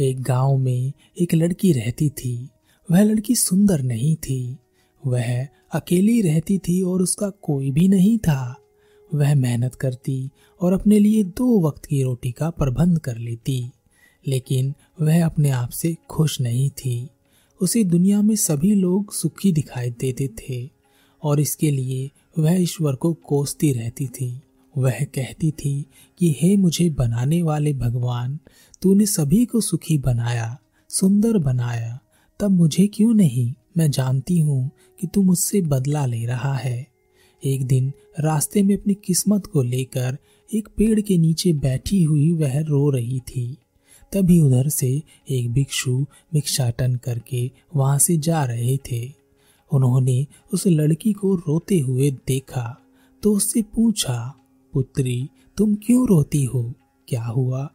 एक गाँव में एक लड़की रहती थी। वह लड़की सुंदर नहीं थी। वह अकेली रहती थी और उसका कोई भी नहीं था। वह मेहनत करती और अपने लिए दो वक्त की रोटी का प्रबंध कर लेती। लेकिन वह अपने आप से खुश नहीं थी। उसे दुनिया में सभी लोग सुखी दिखाई देते थे और इसके लिए वह ईश्वर को कोसती रहती थी। वह कहती थी कि, हे मुझे बनाने वाले भगवान तूने सभी को सुखी बनाया, सुंदर बनाया। तब मुझे क्यों नहीं? मैं जानती हूँ कि तू मुझसे बदला ले रहा है। एक दिन रास्ते में अपनी किस्मत को लेकर एक पेड़ के नीचे बैठी हुई वह रो रही थी। तभी उधर से एक भिक्षु भिक्षाटन करके वहाँ से जा रहे थे। उन्होंने उस लड़की को रोते हुए देखा तो उससे पूछा, पुत्री, तुम क्यों रोती हो? क्या हुआ?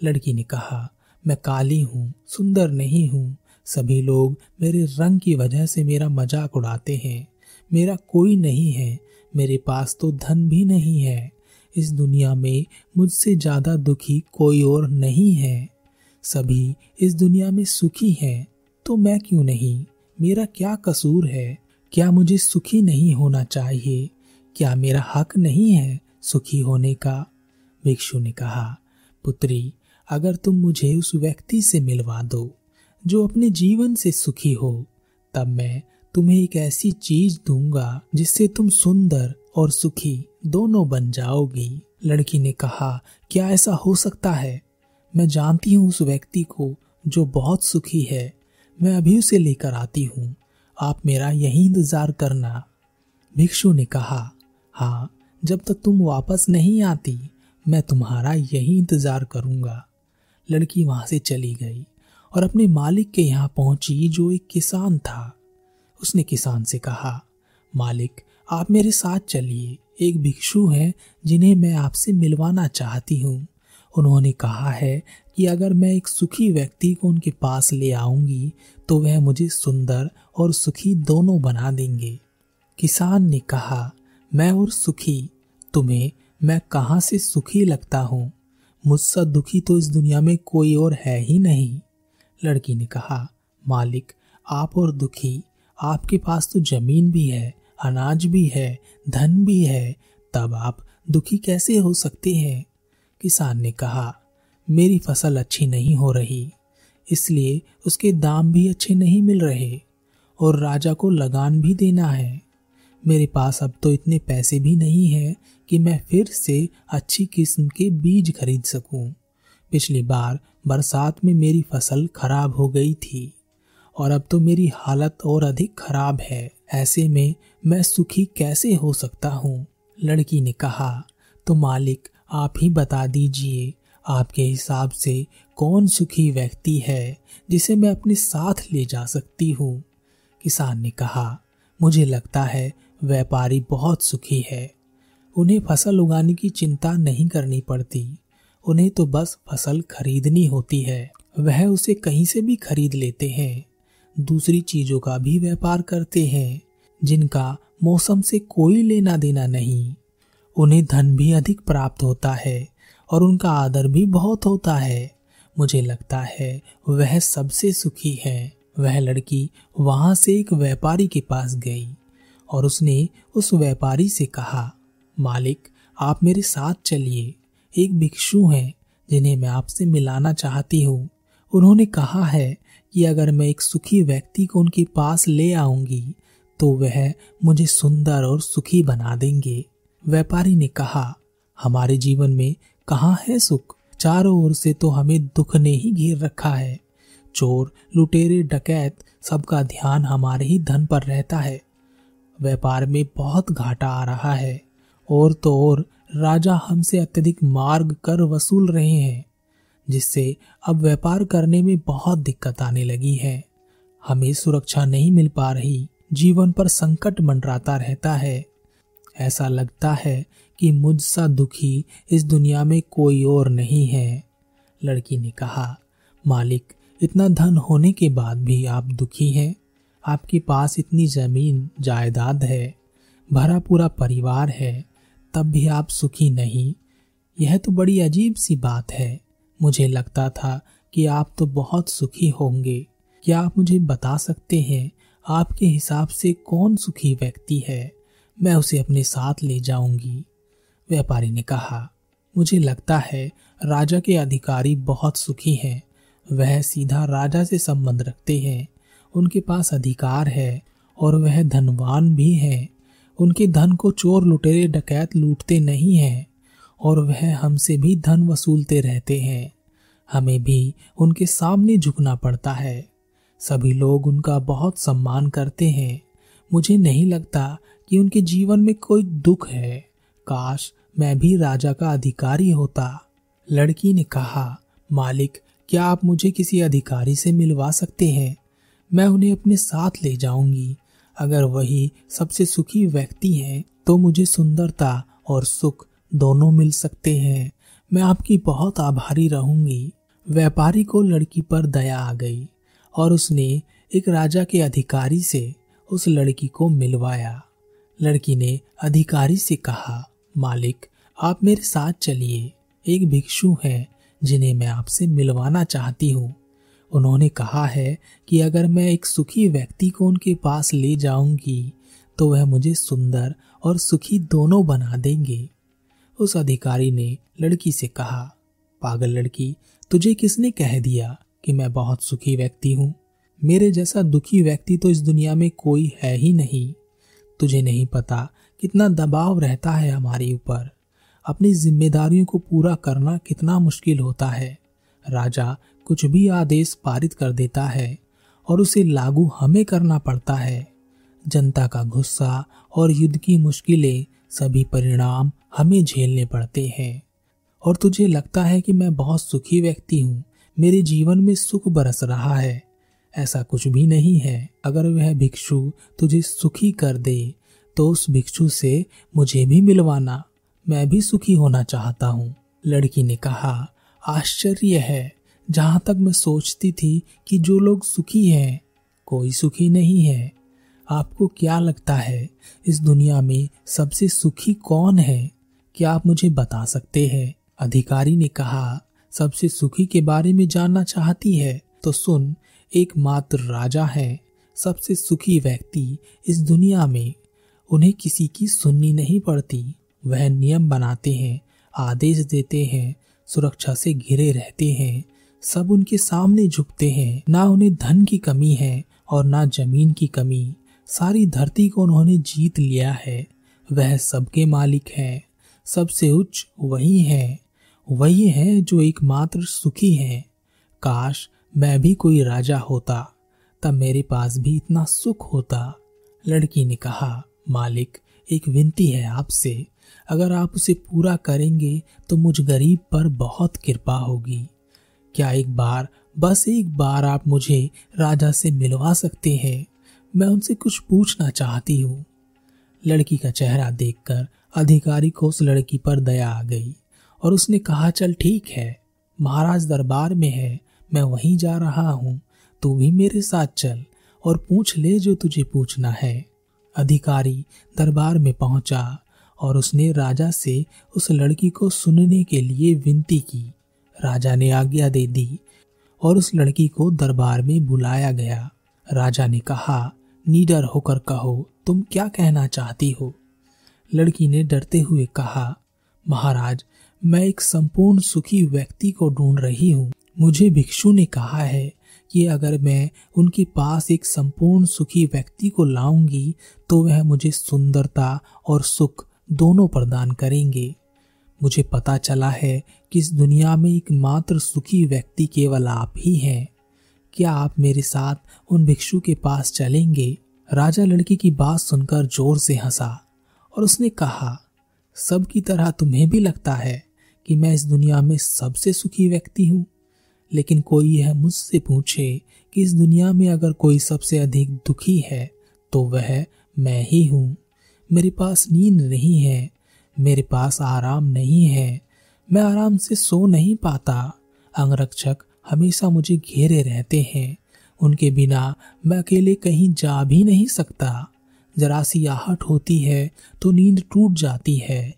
लड़की ने कहा, मैं काली हूँ, सुंदर नहीं हूँ। सभी लोग मेरे रंग की वजह से मेरा मज़ाक उड़ाते हैं। मेरा कोई नहीं है, मेरे पास तो धन भी नहीं है। इस दुनिया में मुझसे ज़्यादा दुखी कोई और नहीं है। सभी इस दुनिया में सुखी हैं तो मैं क्यों नहीं? मेरा क्या कसूर है? क्या मुझे सुखी नहीं होना चाहिए? क्या मेरा हक नहीं है सुखी होने का? भिक्षु ने कहा, पुत्री अगर तुम मुझे उस व्यक्ति से मिलवा दो, जो अपने जीवन से सुखी हो, तब मैं तुम्हें एक ऐसी चीज़ दूँगा जिससे तुम सुंदर और सुखी दोनों बन जाओगी। लड़की ने कहा, क्या ऐसा हो सकता है? मैं जानती हूँ उस व्यक्ति को जो बहुत सुखी है। मैं अभी उसे लेकर आती हूँ। आप मेरा यही इंतज़ार करना। भिक्षु ने कहा हाँ जब तक तुम वापस नहीं आती, मैं तुम्हारा यही इंतज़ार करूँगा। लड़की वहाँ से चली गई और अपने मालिक के यहाँ पहुँची जो एक किसान था। उसने किसान से कहा, मालिक, आप मेरे साथ चलिए। एक भिक्षु हैं जिन्हें मैं आपसे मिलवाना चाहती हूँ। उन्होंने कहा है कि अगर मैं एक सुखी व्यक्ति को उनके पास ले आऊँगी तो वह मुझे सुंदर और सुखी दोनों बना देंगे। किसान ने कहा, मैं और सुखी। तुम्हें मैं कहाँ से सुखी लगता हूँ? मुझसे दुखी तो इस दुनिया में कोई और है ही नहीं। लड़की ने कहा, मालिक, आप और दुखी, आपके पास तो ज़मीन भी है, अनाज भी है, धन भी है, तब आप दुखी कैसे हो सकते हैं? किसान ने कहा, मेरी फ़सल अच्छी नहीं हो रही, इसलिए उसके दाम भी अच्छे नहीं मिल रहे, और राजा को लगान भी देना है। मेरे पास अब तो इतने पैसे भी नहीं है कि मैं फिर से अच्छी किस्म के बीज खरीद सकूँ। पिछली बार बरसात में मेरी फ़सल खराब हो गई थी, और अब तो मेरी हालत और अधिक खराब है। ऐसे में मैं सुखी कैसे हो सकता हूँ? लड़की ने कहा तो मालिक, आप ही बता दीजिए, आपके हिसाब से कौन सुखी व्यक्ति है जिसे मैं अपने साथ ले जा सकती हूँ? किसान ने कहा, मुझे लगता है व्यापारी बहुत सुखी है। उन्हें फ़सल उगाने की चिंता नहीं करनी पड़ती। उन्हें तो बस फ़सल खरीदनी होती है। वह उसे कहीं से भी खरीद लेते हैं। दूसरी चीज़ों का भी व्यापार करते हैं, जिनका मौसम से कोई लेना देना नहीं। उन्हें धन भी अधिक प्राप्त होता है और उनका आदर भी बहुत होता है। मुझे लगता है वह सबसे सुखी है। वह लड़की वहाँ से एक व्यापारी के पास गई। और उसने उस व्यापारी से कहा, मालिक, आप मेरे साथ चलिए। एक भिक्षु हैं, जिन्हें मैं आपसे मिलाना चाहती हूँ। उन्होंने कहा है कि अगर मैं एक सुखी व्यक्ति को उनके पास ले आऊँगी तो वह मुझे सुंदर और सुखी बना देंगे। व्यापारी ने कहा, हमारे जीवन में कहा है सुख? चारों ओर से तो हमें दुख ने ही घेर रखा है। चोर, लुटेरे, डकैत, सबका ध्यान हमारे ही धन पर रहता है। व्यापार में बहुत घाटा आ रहा है। और तो और राजा हमसे अत्यधिक मार्ग कर वसूल रहे हैं, जिससे अब व्यापार करने में बहुत दिक्कत आने लगी है। हमें सुरक्षा नहीं मिल पा रही, जीवन पर संकट मंडराता रहता है। ऐसा लगता है कि मुझसा दुखी इस दुनिया में कोई और नहीं है। लड़की ने कहा, मालिक, इतना धन होने के बाद भी आप दुखी हैं। आपके पास इतनी ज़मीन, जायदाद है, भरा पूरा परिवार है, तब भी आप सुखी नहीं। यह तो बड़ी अजीब सी बात है। मुझे लगता था कि आप तो बहुत सुखी होंगे। क्या आप मुझे बता सकते हैं, आपके हिसाब से कौन सुखी व्यक्ति है? मैं उसे अपने साथ ले जाऊँगी। व्यापारी ने कहा, मुझे लगता है राजा के अधिकारी बहुत सुखी हैं। वह सीधा राजा से संबंध रखते हैं। उनके पास अधिकार है और वह धनवान भी है। उनके धन को चोर लुटेरे, डकैत लूटते नहीं हैं और वह हमसे भी धन वसूलते रहते हैं। हमें भी उनके सामने झुकना पड़ता है। सभी लोग उनका बहुत सम्मान करते हैं। मुझे नहीं लगता कि उनके जीवन में कोई दुख है। काश मैं भी राजा का अधिकारी होता। लड़की ने कहा, मालिक, क्या आप मुझे किसी अधिकारी से मिलवा सकते हैं? मैं उन्हें अपने साथ ले जाऊँगी। अगर वही सबसे सुखी व्यक्ति हैं तो मुझे सुंदरता और सुख दोनों मिल सकते हैं। मैं आपकी बहुत आभारी रहूँगी। व्यापारी को लड़की पर दया आ गई, और उसने एक राजा के अधिकारी से उस लड़की को मिलवाया। लड़की ने अधिकारी से कहा, मालिक, आप मेरे साथ चलिए। एक भिक्षु है, जिन्हें मैं आपसे मिलवाना चाहती हूँ। उन्होंने कहा है कि अगर मैं एक सुखी व्यक्ति को उनके पास ले जाऊँगी तो वह मुझे सुंदर और सुखी दोनों बना देंगे। उस अधिकारी ने लड़की से कहा, पागल लड़की, तुझे किसने कह दिया कि मैं बहुत सुखी व्यक्ति हूँ? मेरे जैसा दुखी व्यक्ति तो इस दुनिया में कोई है ही नहीं। तुझे नहीं पता कितना दबाव रहता है हमारे ऊपर। अपनी जिम्मेदारियों को पूरा करना कितना मुश्किल होता है। राजा कुछ भी आदेश पारित कर देता है और उसे लागू हमें करना पड़ता है। जनता का गुस्सा और युद्ध की मुश्किलें सभी परिणाम हमें झेलने पड़ते हैं। और तुझे लगता है कि मैं बहुत सुखी व्यक्ति हूँ, मेरे जीवन में सुख बरस रहा है। ऐसा कुछ भी नहीं है। अगर वह भिक्षु तुझे सुखी कर दे तो उस भिक्षु से मुझे भी मिलवाना। मैं भी सुखी होना चाहता हूँ। लड़की ने कहा, आश्चर्य है। जहाँ तक मैं सोचती थी कि जो लोग सुखी हैं, कोई सुखी नहीं है। आपको क्या लगता है, इस दुनिया में सबसे सुखी कौन है? क्या आप मुझे बता सकते हैं? अधिकारी ने कहा, सबसे सुखी के बारे में जानना चाहती है। तो सुन, एकमात्र राजा है। सबसे सुखी व्यक्ति इस दुनिया में, उन्हें किसी की सुननी नहीं पड़ती। वह नियम बनाते हैं, आदेश देते हैं, सुरक्षा से घिरे रहते हैं। सब उनके सामने झुकते हैं। ना उन्हें धन की कमी है और ना ज़मीन की कमी। सारी धरती को उन्होंने जीत लिया है। वह सबके मालिक है। सबसे उच्च वही है। वही है जो एकमात्र सुखी है। काश मैं भी कोई राजा होता, तब मेरे पास भी इतना सुख होता। लड़की ने कहा, मालिक, एक विनती है आपसे। अगर आप उसे पूरा करेंगे तो मुझ गरीब पर बहुत कृपा होगी। क्या एक बार, बस एक बार आप मुझे राजा से मिलवा सकते हैं? मैं उनसे कुछ पूछना चाहती हूँ। लड़की का चेहरा देखकर अधिकारी को उस लड़की पर दया आ गई और उसने कहा, चल ठीक है, महाराज दरबार में है, मैं वहीं जा रहा हूँ। तू भी मेरे साथ चल और पूछ ले जो तुझे पूछना है। अधिकारी दरबार में पहुँचा और उसने राजा से उस लड़की को सुनने के लिए विनती की। राजा ने आज्ञा दे दी और उस लड़की को दरबार में बुलाया गया। राजा ने कहा, नीडर होकर कहो, तुम क्या कहना चाहती हो? लड़की ने डरते हुए कहा, महाराज, मैं एक संपूर्ण सुखी व्यक्ति को ढूंढ रही हूँ। मुझे भिक्षु ने कहा है कि अगर मैं उनके पास एक संपूर्ण सुखी व्यक्ति को लाऊँगी तो वह मुझे सुंदरता और सुख दोनों प्रदान करेंगे। मुझे पता चला है कि इस दुनिया में एकमात्र सुखी व्यक्ति केवल आप ही हैं। क्या आप मेरे साथ उन भिक्षु के पास चलेंगे? राजा लड़की की बात सुनकर ज़ोर से हंसा और उसने कहा सब की तरह तुम्हें भी लगता है कि मैं इस दुनिया में सबसे सुखी व्यक्ति हूँ। लेकिन कोई यह मुझसे पूछे कि इस दुनिया में अगर कोई सबसे अधिक दुखी है तो वह मैं ही हूँ। मेरे पास नींद नहीं है, मेरे पास आराम नहीं है मैं आराम से सो नहीं पाता। अंगरक्षक हमेशा मुझे घेरे रहते हैं। उनके बिना मैं अकेले कहीं जा भी नहीं सकता। जरा सी आहट होती है तो नींद टूट जाती है।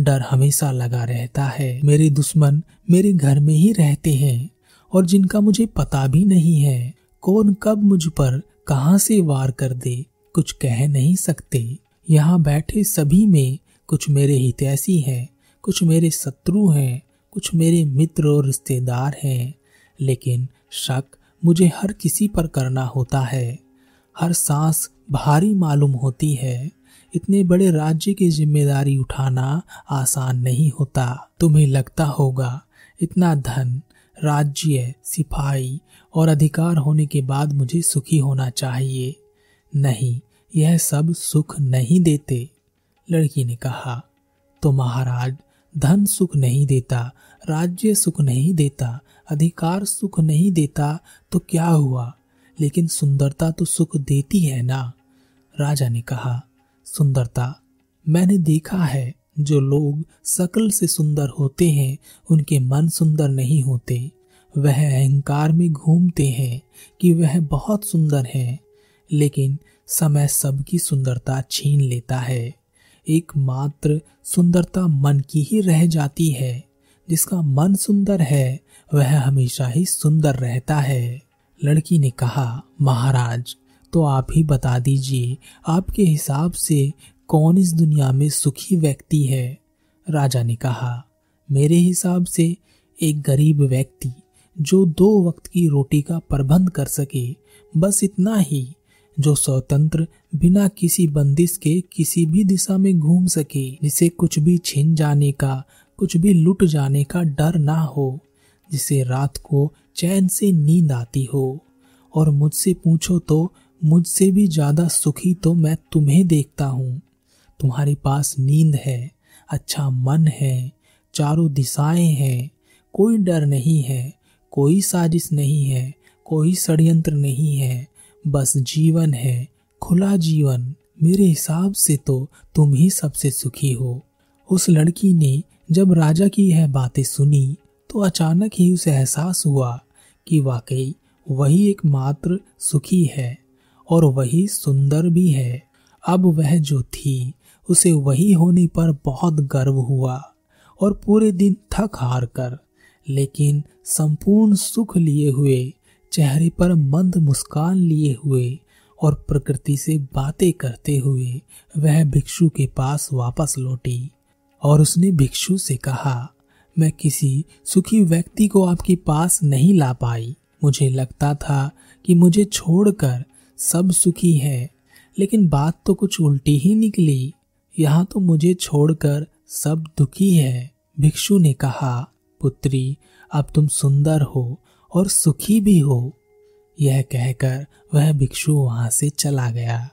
डर हमेशा लगा रहता है। मेरे दुश्मन मेरे घर में ही रहते हैं और जिनका मुझे पता भी नहीं है। कौन कब मुझ पर कहाँ से वार कर दे, कुछ कह नहीं सकते। यहाँ बैठे सभी में कुछ मेरे हितैषी हैं। कुछ मेरे शत्रु हैं, कुछ मेरे मित्र और रिश्तेदार हैं, लेकिन शक मुझे हर किसी पर करना होता है। हर सांस भारी मालूम होती है। इतने बड़े राज्य की ज़िम्मेदारी उठाना आसान नहीं होता। तुम्हें लगता होगा, इतना धन, राज्य, सिपाही और अधिकार होने के बाद मुझे सुखी होना चाहिए। नहीं, यह सब सुख नहीं देते। लड़की ने कहा तो महाराज धन सुख नहीं देता, राज्य सुख नहीं देता, अधिकार सुख नहीं देता तो क्या हुआ? लेकिन सुंदरता तो सुख देती है ना? राजा ने कहा, सुंदरता, मैंने देखा है जो लोग सकल से सुंदर होते हैं, उनके मन सुंदर नहीं होते। वह अहंकार में घूमते हैं कि वह बहुत सुंदर है, लेकिन समय सबकी सुंदरता छीन लेता है। एकमात्र सुंदरता मन की ही रह जाती है। जिसका मन सुंदर है, वह हमेशा ही सुंदर रहता है। लड़की ने कहा, महाराज तो आप ही बता दीजिए, आपके हिसाब से कौन इस दुनिया में सुखी व्यक्ति है? राजा ने कहा, मेरे हिसाब से एक गरीब व्यक्ति, जो दो वक्त की रोटी का प्रबंध कर सके, बस इतना ही। जो स्वतंत्र, बिना किसी बंदिश के किसी भी दिशा में घूम सके, जिसे कुछ भी छिन जाने का, कुछ भी लुट जाने का डर ना हो, जिसे रात को चैन से नींद आती हो। और मुझसे पूछो तो मुझसे भी ज़्यादा सुखी तो मैं तुम्हें देखता हूँ। तुम्हारे पास नींद है अच्छा मन है, चारों दिशाएँ हैं, कोई डर नहीं है, कोई साजिश नहीं है, कोई षड्यंत्र नहीं है बस जीवन है, खुला जीवन। मेरे हिसाब से तो तुम ही सबसे सुखी हो। उस लड़की ने जब राजा की यह बातें सुनी तो अचानक ही उसे एहसास हुआ कि वाकई वही एकमात्र सुखी है और वही सुंदर भी है। अब वह जो थी, उसे वही होने पर बहुत गर्व हुआ और पूरे दिन थक हार कर, लेकिन संपूर्ण सुख लिए हुए चेहरे पर मंद मुस्कान लिए हुए और प्रकृति से बातें करते हुए वह भिक्षु के पास वापस लौटी और उसने भिक्षु से कहा, मैं किसी सुखी व्यक्ति को आपके पास नहीं ला पाई। मुझे लगता था कि मुझे छोड़कर सब सुखी है, लेकिन बात तो कुछ उल्टी ही निकली। यहाँ तो मुझे छोड़कर सब दुखी है। भिक्षु ने कहा, पुत्री, अब तुम सुंदर हो और सुखी भी हो। यह कहकर वह भिक्षु वहाँ से चला गया।